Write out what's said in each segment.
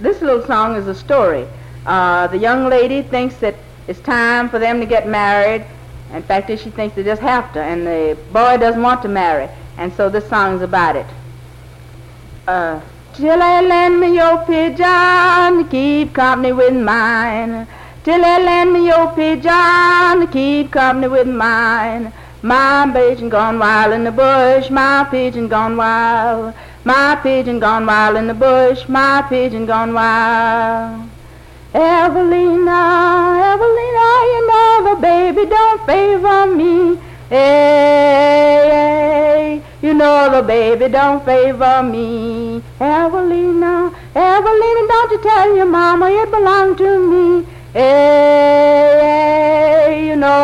this little song is a story. Uh, the young lady thinks that it's time for them to get married. In fact, she thinks they just have to, and the boy doesn't want to marry. And so this song is about it. Uh, Tilly lend me your pigeon to keep company with mine. Tilly lend me your pigeon to keep company with mine. My pigeon gone wild in the bush, my pigeon gone wild. My pigeon gone wild in the bush, my pigeon gone wild. Evelina, Evelina, you know the baby don't favor me. Hey, hey, you know the baby don't favor me. Evelina, Evelina, don't you tell your mama it belonged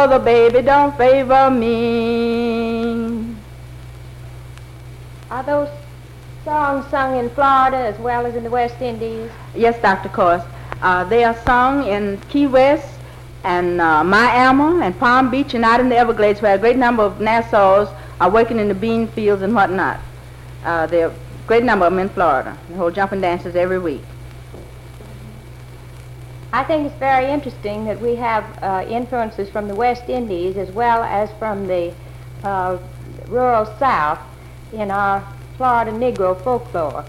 the baby don't favor me. Are those songs sung in Florida as well as in the West Indies? Yes, Dr. Corse. Uh, they are sung in Key West and uh, Miami and Palm Beach and out in the Everglades where a great number of Nassaus are working in the bean fields and whatnot. Uh, there are a great number of them in Florida. They hold jumping dances every week. I think it's very interesting that we have uh, influences from the West Indies as well as from the uh, rural South in our Florida Negro folklore.